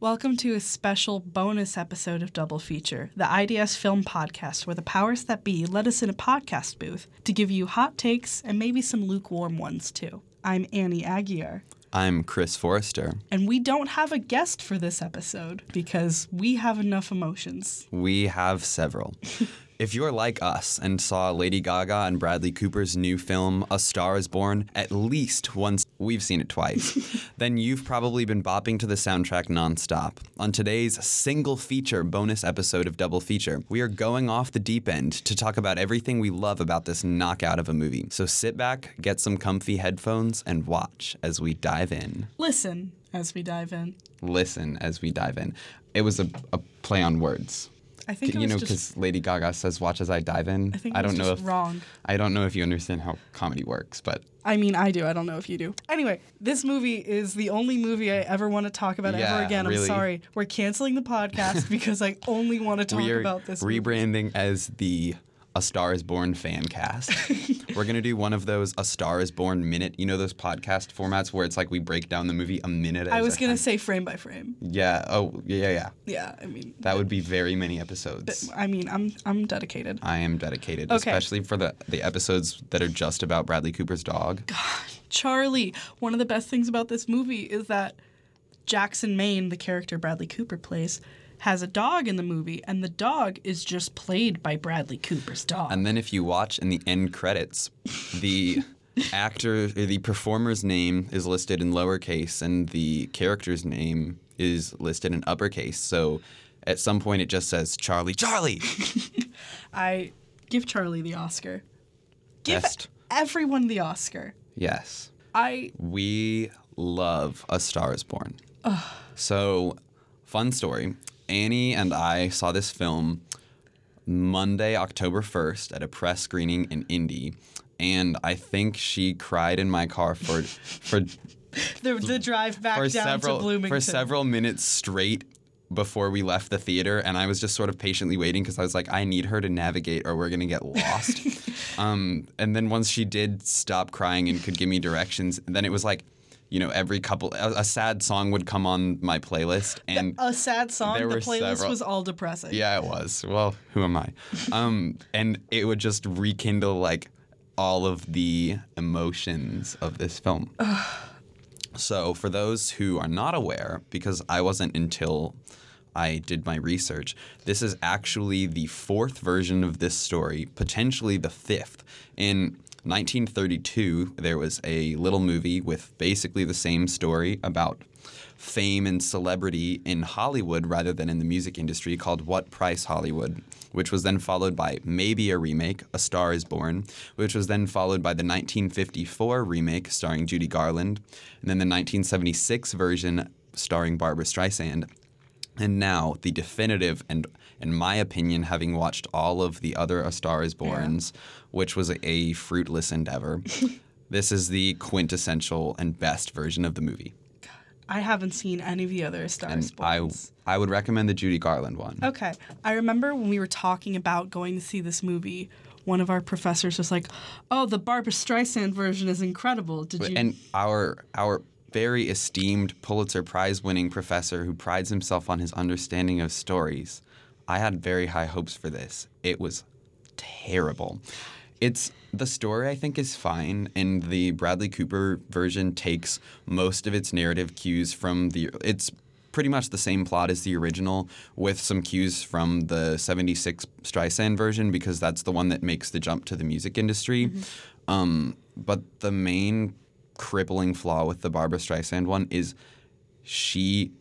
Welcome to a special bonus episode of Double Feature, the IDS Film Podcast, where the powers that be let us in a podcast booth to give you hot takes and maybe some lukewarm ones too. I'm Annie Aguiar, I'm Chris Forrester. and we don't have a guest for this episode because we have enough emotions. We have several. if you're like us and saw Lady Gaga and Bradley Cooper's new film, A Star is Born, at least once, we've seen it twice, then you've probably been bopping to the soundtrack nonstop. On today's single feature bonus episode of Double Feature, we are going off the deep end to talk about everything we love about this knockout of a movie. So sit back, get some comfy headphones, and watch as we dive in. Listen as we dive in. Listen as we dive in. It was a, a play on words. I think it you was know, because Lady Gaga says "Watch as I dive in." I think it don't know just if wrong. I don't know if you understand how comedy works, but I mean, I do. I don't know if you do. Anyway, this movie is the only movie I ever want to talk about ever again. I'm really. sorry. We're canceling the podcast because I only want to talk about this movie. rebranding as the A Star Is Born fan cast. We're gonna do one of those A Star Is Born minute. You know those podcast formats where it's like we break down the movie a minute. I was going to say frame by frame. Yeah. Oh, yeah, yeah, yeah. Yeah, I mean, That would be very many episodes. I mean, I'm I'm dedicated. I am dedicated, Okay. especially for the the episodes that are just about Bradley Cooper's dog. God, Charlie, one of the best things about this movie is that Jackson Maine, the character Bradley Cooper plays, has a dog in the movie, and the dog is just played by Bradley Cooper's dog. And then if you watch in the end credits, the actor, or the performer's name is listed in lowercase, and the character's name is listed in uppercase. So at some point, it just says Charlie, Charlie. I give Charlie the Oscar. Give Best. everyone the Oscar. Yes, I we love A Star Is Born. So, fun story. Annie and I saw this film Monday, October 1st at a press screening in Indy. And I think she cried in my car for for the, the drive back down several to Bloomington. for several minutes straight before we left the theater and I was just sort of patiently waiting because I was like I need her to navigate or we're going to get lost. um, and then once she did stop crying and could give me directions, then it was like you know every couple a, a sad song would come on my playlist and a sad song. The playlist several- was all depressing. yeah, it was. Well, who am I? Um, and it would just rekindle like all of the emotions of this film. so, for those who are not aware, because I wasn't until I did my research, this is actually the fourth version of this story, potentially the fifth. In 1932, there was a little movie with basically the same story about fame and celebrity in Hollywood rather than in the music industry called What Price Hollywood, which was then followed by maybe a remake, A Star is Born, which was then followed by the 1954 remake starring Judy Garland, and then the 1976 version starring Barbra Streisand. And now the definitive and in my opinion, having watched all of the other A Star is Borns, which was a, a fruitless endeavor, this is the quintessential and best version of the movie. I haven't seen any of the other Star And is I Borns. I would recommend the Judy Garland one. Okay. I remember when we were talking about going to see this movie, one of our professors was like, "Oh, the Barbra Streisand version is incredible." Did you? And our our very esteemed Pulitzer Prize winning professor who prides himself on his understanding of stories. I had very high hopes for this. It was terrible. It's the story I think is fine and the Bradley Cooper version takes most of its narrative cues from the it's pretty much the same plot as the original with some cues from the 76 Streisand version because that's the one that makes the jump to the music industry. Um, but the main crippling flaw with the Barbra Streisand one is she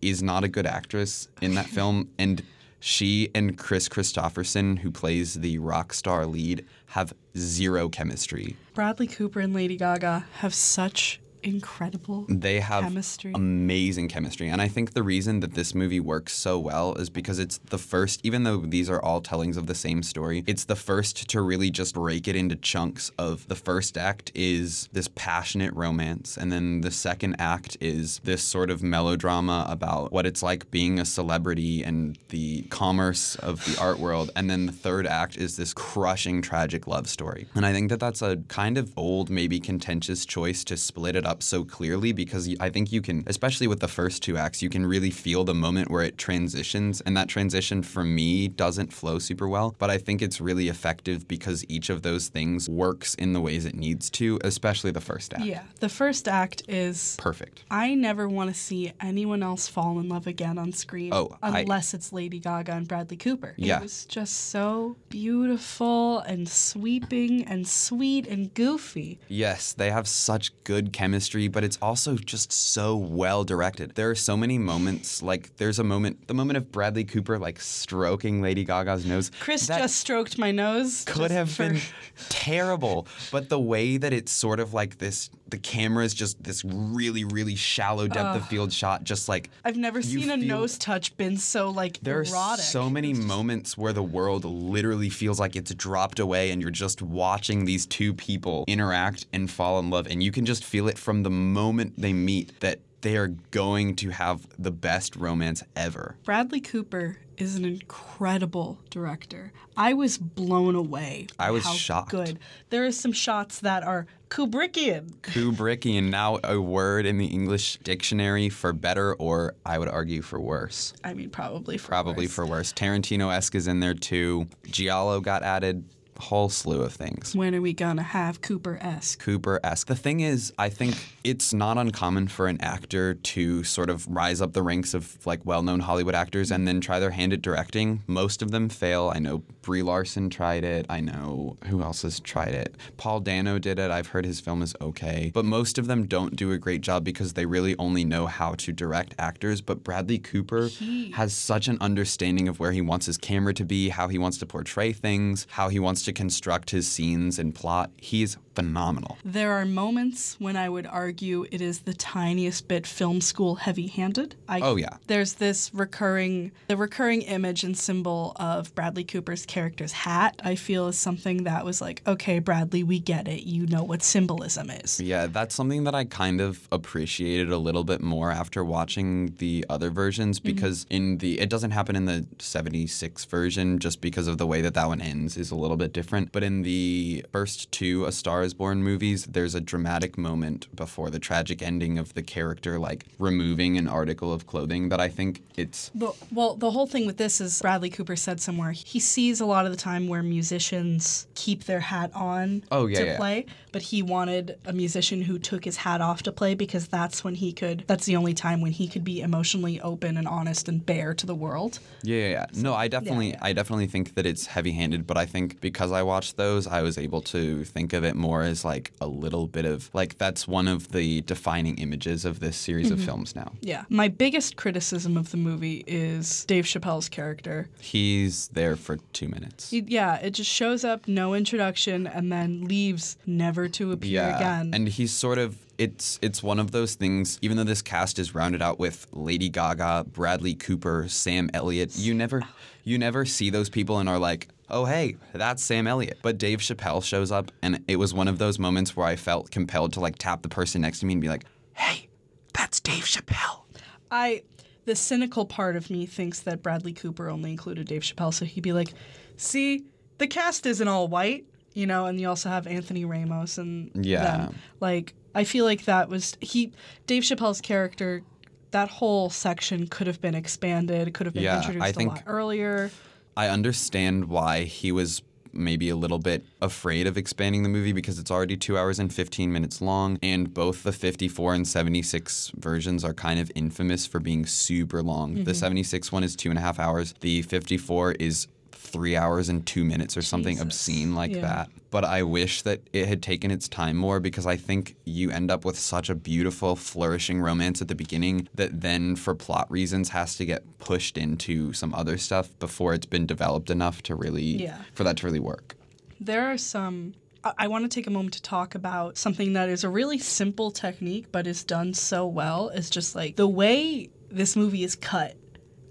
is not a good actress in that film and she and Kris Kristofferson who plays the rock star lead have zero chemistry. Bradley Cooper and Lady Gaga have such incredible They have chemistry. amazing chemistry. And I think the reason that this movie works so well is because it's the first, even though these are all tellings of the same story, it's the first to really just break it into chunks of the first act is this passionate romance. And then the second act is this sort of melodrama about what it's like being a celebrity and the commerce of the art world. And then the third act is this crushing tragic love story. And I think that that's a kind of old, maybe contentious choice to split it up up so clearly because I think you can, especially with the first two acts, you can really feel the moment where it transitions. And that transition for me doesn't flow super well, but I think it's really effective because each of those things works in the ways it needs to, especially the first act. Yeah. The first act is Perfect. I never want to see anyone else fall in love again on screen Oh, I- unless it's Lady Gaga and Bradley Cooper. Yeah. It was just so beautiful and sweeping and sweet and goofy. Yes, they have such good chemistry, but it's also just so well directed. There are so many moments, like there's a moment, the moment of Bradley Cooper like stroking Lady Gaga's nose. Chris just stroked my nose. could have for- been terrible, but the way that it's sort of like this, the camera is just this really, really shallow depth of field shot, just like I've never seen a nose touch been so like there are erotic. so many moments where the world literally feels like it's dropped away and you're just watching these two people interact and fall in love. And you can just feel it from the moment they meet that they are going to have the best romance ever. Bradley Cooper is an incredible director. I was blown away. I was how shocked. Good. There are some shots that are Kubrickian. Kubrickian, now a word in the English dictionary for better or I would argue for worse. I mean, probably for Probably worse. for worse. Tarantino esque is in there too. Giallo got added. Whole slew of things. When are we gonna have Cooper esque? Cooper esque. The thing is, I think it's not uncommon for an actor to sort of rise up the ranks of like well known Hollywood actors and then try their hand at directing. Most of them fail. I know Brie Larson tried it. I know who else has tried it. Paul Dano did it. I've heard his film is okay. But most of them don't do a great job because they really only know how to direct actors. But Bradley Cooper has such an understanding of where he wants his camera to be, how he wants to portray things, how he wants to construct his scenes and plot. He's phenomenal. There are moments when I would argue it is the tiniest bit film school heavy-handed. I, Oh, yeah. There's this recurring, the recurring image and symbol of Bradley Cooper's character's hat. I feel is something that was like, okay, Bradley, we get it. You know what symbolism is. Yeah, that's something that I kind of appreciated a little bit more after watching the other versions mm-hmm. because in the it doesn't happen in the 76 version just because of the way that that one ends is a little bit different, but in the first two A Star is Born movies, there's a dramatic moment before the tragic ending of the character like removing an article of clothing that I think it's The, well, the whole thing with this is Bradley Cooper said somewhere he sees a lot of the time where musicians keep their hat on Oh, yeah, to yeah. play, but he wanted a musician who took his hat off to play because that's when he could. That's the only time when he could be emotionally open and honest and bare to the world. Yeah, yeah, yeah. No, I definitely. I definitely think that it's heavy-handed, but I think because I watched those, I was able to think of it more as like a little bit of like that's one of the defining images of this series Mm-hmm. of films now. Yeah. My biggest criticism of the movie is Dave Chappelle's character. He's there for two minutes. He- yeah, it just shows up, no introduction, and then leaves never to appear yeah, again. and he's sort of it's it's one of those things. Even though this cast is rounded out with Lady Gaga, Bradley Cooper, Sam Elliott, you never you never see those people and are like. Oh hey, that's Sam Elliott. But Dave Chappelle shows up, and it was one of those moments where I felt compelled to like tap the person next to me and be like, "Hey, that's Dave Chappelle." I the cynical part of me thinks that Bradley Cooper only included Dave Chappelle, so he'd be like, "See, the cast isn't all white, you know." And you also have Anthony Ramos and Yeah. them. Like, I feel like that was he. Dave Chappelle's character. That whole section could have been expanded. Could have been Yeah, introduced I a think- lot earlier. I understand why he was maybe a little bit afraid of expanding the movie because it's already two hours and 15 minutes long, and both the 54 and 76 versions are kind of infamous for being super long. The mm-hmm. 76 one is two and a half hours, the 54 is three hours and two minutes or something Jesus. obscene like Yeah. that. But I wish that it had taken its time more because I think you end up with such a beautiful, flourishing romance at the beginning that then, for plot reasons, has to get pushed into some other stuff before it's been developed enough to really, Yeah. for that to really work. There are some. I- want to take a moment to talk about something that is a really simple technique, but is done so well. Is just like the way this movie is cut.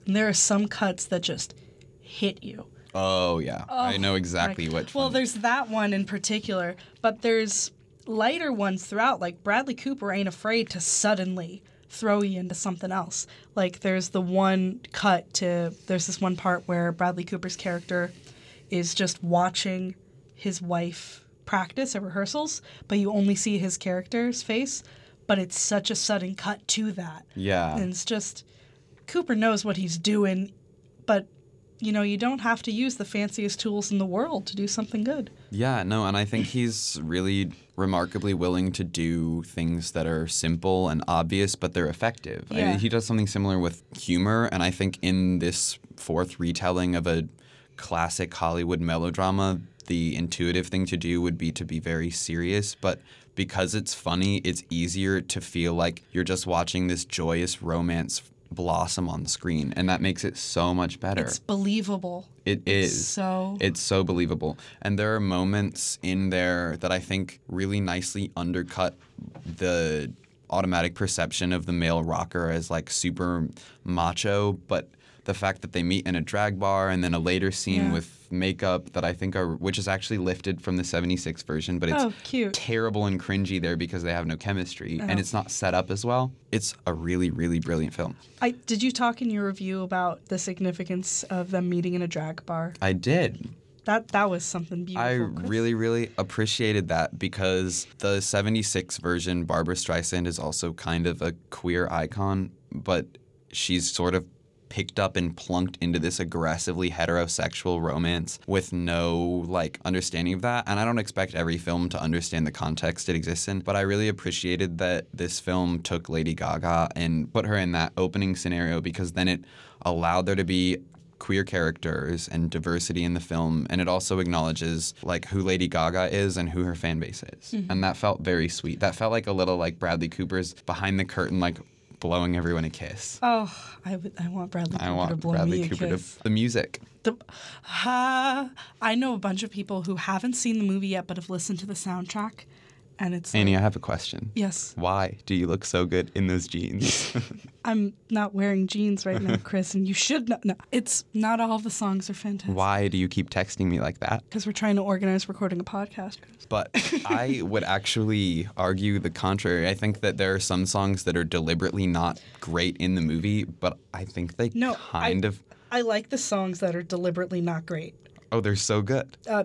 And there are some cuts that just hit you. Oh yeah, I know exactly Like, which Well, one. there's that one in particular, but there's lighter ones throughout. Like Bradley Cooper ain't afraid to suddenly throw you into something else. Like there's the one cut to there's this one part where Bradley Cooper's character is just watching his wife practice at rehearsals, but you only see his character's face. but it's such a sudden cut to that. Yeah. And it's just Cooper knows what he's doing, you know, you don't have to use the fanciest tools in the world to do something good. Yeah, no, and I think he's really remarkably willing to do things that are simple and obvious, but they're effective. I- Yeah. he does something similar with humor, and I think in this fourth retelling of a classic Hollywood melodrama, the intuitive thing to do would be to be very serious, but because it's funny, it's easier to feel like you're just watching this joyous romance blossom on the screen, and that makes it so much better. It's believable. It is. So It's so believable. And there are moments in there that I think really nicely undercut the automatic perception of the male rocker as like super macho, but the fact that they meet in a drag bar and then a later scene Yeah. with makeup that I think are which is actually lifted from the 76 version, but it's Oh, terrible and cringy there because they have no chemistry Oh. and uh-huh. it's not set up as well. It's a really really brilliant film. I did you talk in your review about the significance of them meeting in a drag bar? I did. That that was something beautiful. I Chris. really, really appreciated that because the 76 version, Barbra Streisand is also kind of a queer icon, but she's sort of picked up and plunked into this aggressively heterosexual romance with no like understanding of that. And I don't expect every film to understand the context it exists in but I really appreciated that this film took Lady Gaga and put her in that opening scenario because then it allowed there to be queer characters and diversity in the film. And it also acknowledges like who Lady Gaga is and who her fan base is. Mm-hmm. And that felt very sweet. That felt like a little like Bradley Cooper's behind the curtain like blowing everyone a kiss. Oh, I want Bradley Cooper I to want blow Bradley me a kiss. to the music. The, uh, I know a bunch of people who haven't seen the movie yet, but have listened to the soundtrack, and it's Annie like, I have a question yes. why do you look so good in those jeans I'm not wearing jeans right now, Chris, and you should know. No, it's not all the songs are fantastic. why do you keep texting me like that Because we're trying to organize recording a podcast. But I would actually argue the contrary. I think that there are some songs that are deliberately not great in the movie, but I think they No, kind I, of. I like the songs that are deliberately not great. Oh, they're so good. Uh,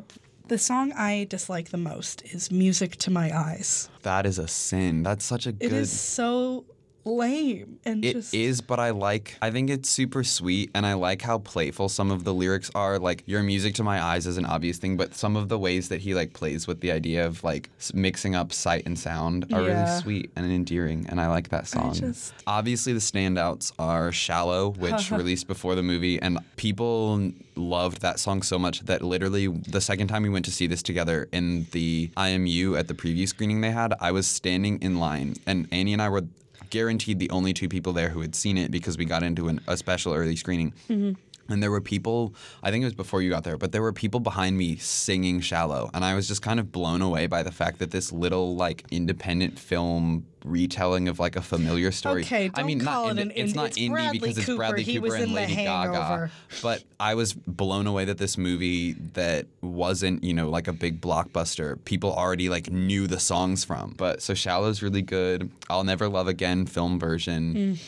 the song I dislike the most is "Music to My Eyes." That is a sin. That's such a good. is so lame and It just is, but I like. I think it's super sweet, and I like how playful some of the lyrics are. Like your music to my eyes is an obvious thing, but some of the ways that he like plays with the idea of like mixing up sight and sound are Yeah. really sweet and endearing, and I like that song. just- Obviously, the standouts are "Shallow," which released before the movie, and people loved that song so much that literally the second time we went to see this together in the IMU at the preview screening they had, I was standing in line, and Annie and I were guaranteed the only two people there who had seen it because we got into an, a special early screening. Mm-hmm. And there were people, I think it was before you got there, but there were people behind me singing Shallow. And I was just kind of blown away by the fact that this little, like, independent film retelling of, like, a familiar story. Okay, I mean, don't call not it ind- an it's not it's indie Bradley because it's Cooper. Bradley He Cooper and Lady Hangover. Gaga. But I was blown away that this movie that wasn't, you know, like a big blockbuster, people already like knew the songs from. But so Shallow's really good. I'll Never Love Again film version mm.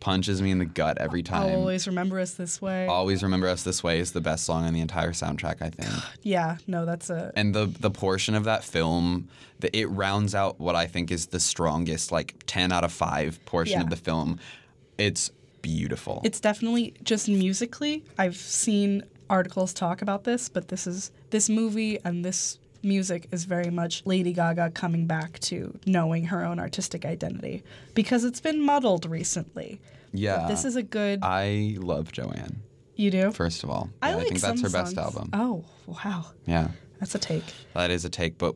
Punches me in the gut every time. I'll always remember us this way. Always Remember Us This Way is the best song on the entire soundtrack, I think. yeah, no, that's a and the the portion of that film that it rounds out what I think is the strongest, like ten out of five portion Yeah. of the film. It's beautiful. it's definitely just musically. I've seen articles talk about this, but this is this movie and this music is very much Lady Gaga coming back to knowing her own artistic identity because it's been muddled recently. yeah. This is a good. I love Joanne. you do. First of all, I Yeah, like think that's her best album. Oh wow, Yeah, that's a take. that is a take. But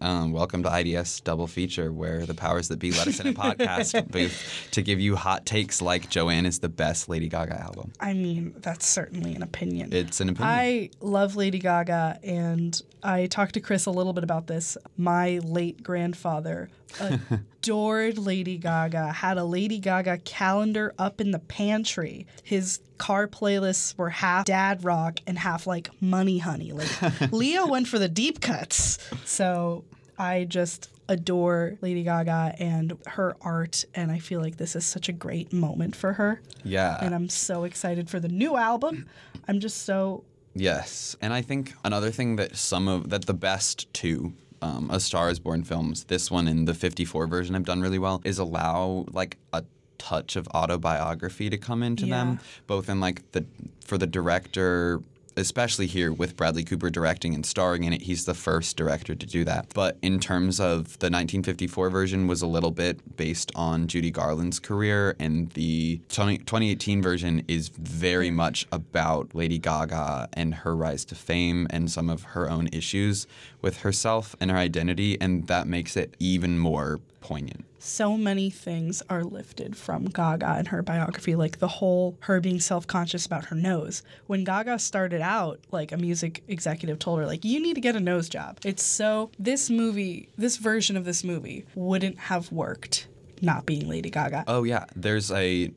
um, welcome to IDS Double Feature, where the powers that be let us in a podcast booth to give you hot takes like Joanne is the best Lady Gaga album. I mean, that's certainly an opinion. It's an opinion. I love Lady Gaga, and I talked to Chris a little bit about this. My late grandfather adored Lady Gaga, had a Lady Gaga calendar up in the pantry. His car playlists were half dad rock and half like money honey. Like Leo went for the deep cuts. So I just adore Lady Gaga and her art, and I feel like this is such a great moment for her. yeah. And I'm so excited for the new album. I'm just so Yes, and I think another thing that some of that the best two um, A Star Is Born films, this one and the 54 version have done really well, is allow like a touch of autobiography to come into Yeah. them, both in like the for the director. Especially here with Bradley Cooper directing and starring in it, he's the first director to do that. But in terms of the 1954 version, was a little bit based on Judy Garland's career, and the 20, 2018 version is very much about Lady Gaga and her rise to fame and some of her own issues with herself and her identity, and that makes it even more poignant. so many things are lifted from Gaga and her biography, like the whole her being self conscious about her nose. When Gaga started out, like a music executive told her, like, you need to get a nose job. It's so this movie, this version of this movie wouldn't have worked not being Lady Gaga. Oh yeah, there's a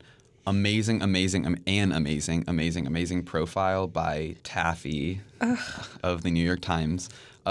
amazing, amazing, um, an amazing, amazing, amazing profile by Taffy of the New York Times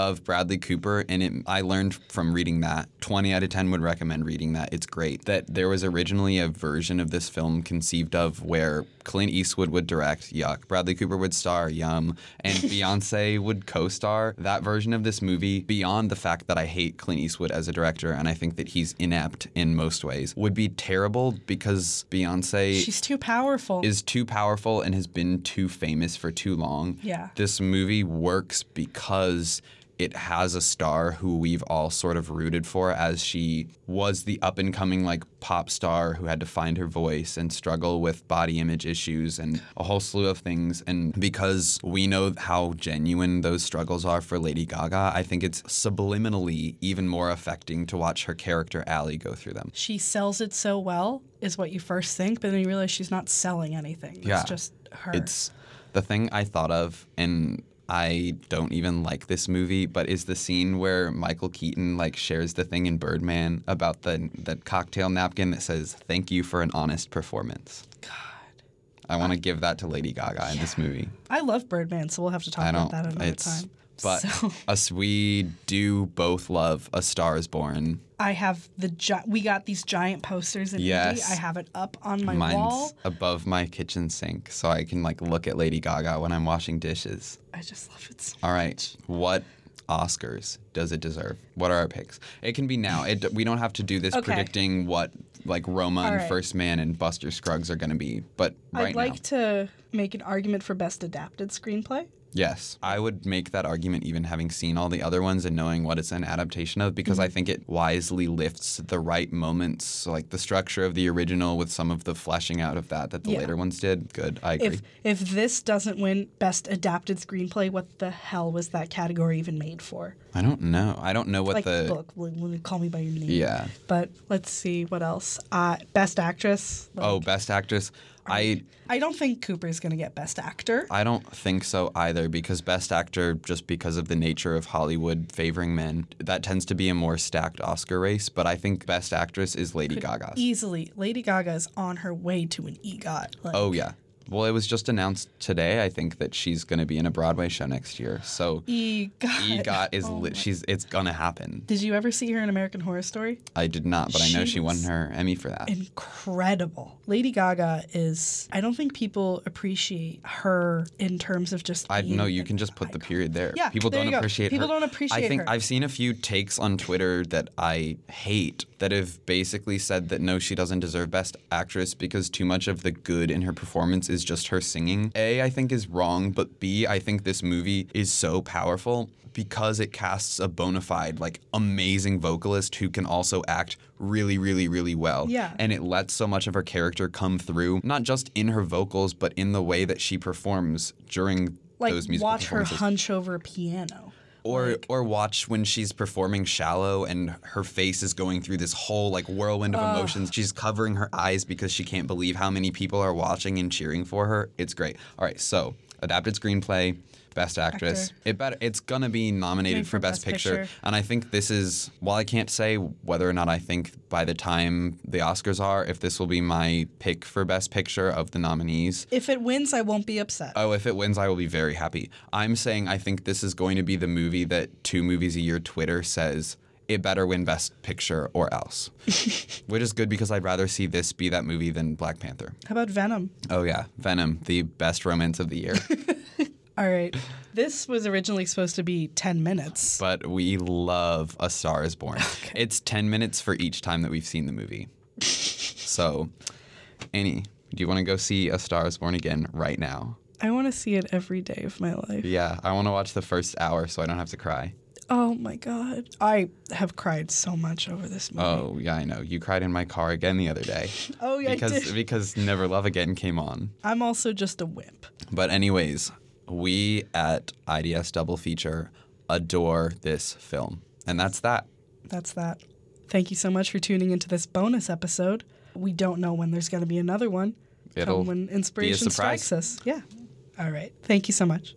of Bradley Cooper, and it, I learned from reading that. Twenty out of ten would recommend reading that. It's great. That there was originally a version of this film conceived of where Clint Eastwood would direct, yuck. Bradley Cooper would star, yum, and Beyonce would co-star. That version of this movie, beyond the fact that I hate Clint Eastwood as a director and I think that he's inept in most ways, would be terrible because Beyonce She's too powerful. is too powerful and has been too famous for too long. Yeah. This movie works because it has a star who we've all sort of rooted for as she was the up and coming like pop star who had to find her voice and struggle with body image issues and a whole slew of things and because we know how genuine those struggles are for Lady Gaga I think it's subliminally even more affecting to watch her character Allie go through them she sells it so well, is what you first think, but then you realize she's not selling anything. It's Yeah. just her. It's the thing I thought of, and I don't even like this movie, but is the scene where Michael Keaton like shares the thing in Birdman about the the cocktail napkin that says "Thank you for an honest performance." God. I want to give that to Lady Gaga in this movie. I love Birdman, so we'll have to talk about that another It's time. But So- us we do both love A Star Is Born. I have the gi- we got these giant posters in Yes. Indy. I have it up on my Mine's wall. above my kitchen sink, so I can like look at Lady Gaga when I'm washing dishes. I just love it so All right. What Oscars does it deserve? What are our picks? It can be now. It, we don't have to do this Okay. predicting what like Roma and. First Man and Buster Scruggs are going to be. But right I'd like now, to make an argument for best adapted screenplay. Yes, I would make that argument even having seen all the other ones and knowing what it's an adaptation of because I Mm-hmm. think it wisely lifts the right moments, like the structure of the original with some of the fleshing out of that that the Yeah. later ones did. Good, I agree. If if this doesn't win best adapted screenplay, what the hell was that category even made for? I don't know. I don't know what like, the book when call me by your name. yeah. But let's see what else. Uh, best actress. like, Oh, best actress. I I don't think Cooper's gonna get best actor. I don't think so either because Best Actor, just because of the nature of Hollywood favoring men, that tends to be a more stacked Oscar race. But I think Best Actress is Lady Gaga. Easily, Lady Gaga is on her way to an EGOT. Like, oh, yeah. Well, it was just announced today, I think, that she's going to be in a Broadway show next year. So EGOT. EGOT is, Oh lit she's, it's going to happen. Did you ever see her in American Horror Story? I did not, but I know She she won her Emmy for that. Incredible. Lady Gaga is. I don't think people appreciate her in terms of just. I know you can just put the period there. Yeah, people there don't you go. appreciate People her. don't appreciate her. I think her. I've seen a few takes on Twitter that I hate that have basically said that no, she doesn't deserve Best Actress because too much of the good in her performance is just her singing. A, I think is wrong, but B, I think this movie is so powerful because it casts a bona fide, like amazing vocalist who can also act really, really, really well. Yeah. And it lets so much of her character come through, not just in her vocals, but in the way that she performs during Like those musical watch her hunch over a piano. Or or watch when she's performing shallow and her face is going through this whole like whirlwind of emotions. She's covering her eyes because she can't believe how many people are watching and cheering for her. It's great. All right, so adapted screenplay, best actress. Actor. It better it's gonna be nominated for, for best, Best picture. Picture. And I think this is while I can't say whether or not I think by the time the Oscars are, if this will be my pick for best picture of the nominees. If it wins, I won't be upset. Oh, if it wins, I will be very happy. I'm saying I think this is going to be the movie that two movies a year Twitter says it better win Best Picture or else. Which is good because I'd rather see this be that movie than Black Panther. How about Venom? Oh, yeah. Venom, the best romance of the year. All right. This was originally supposed to be 10 minutes. but we love A Star is Born. It's 10 minutes for each time that we've seen the movie. so, Annie, do you want to go see A Star is Born again right now? I want to see it every day of my life. Yeah, I want to watch the first hour so I don't have to cry. Oh my God. I have cried so much over this movie. Oh, yeah, I know. You cried in my car again the other day. Oh, yeah, I because did. because Never Love Again came on. I'm also just a wimp. But anyways, we at IDS Double Feature adore this film. And that's that. That's that. Thank you so much for tuning into this bonus episode. We don't know when there's going to be another one. It'll Come when inspiration strikes us. Yeah. All right. Thank you so much.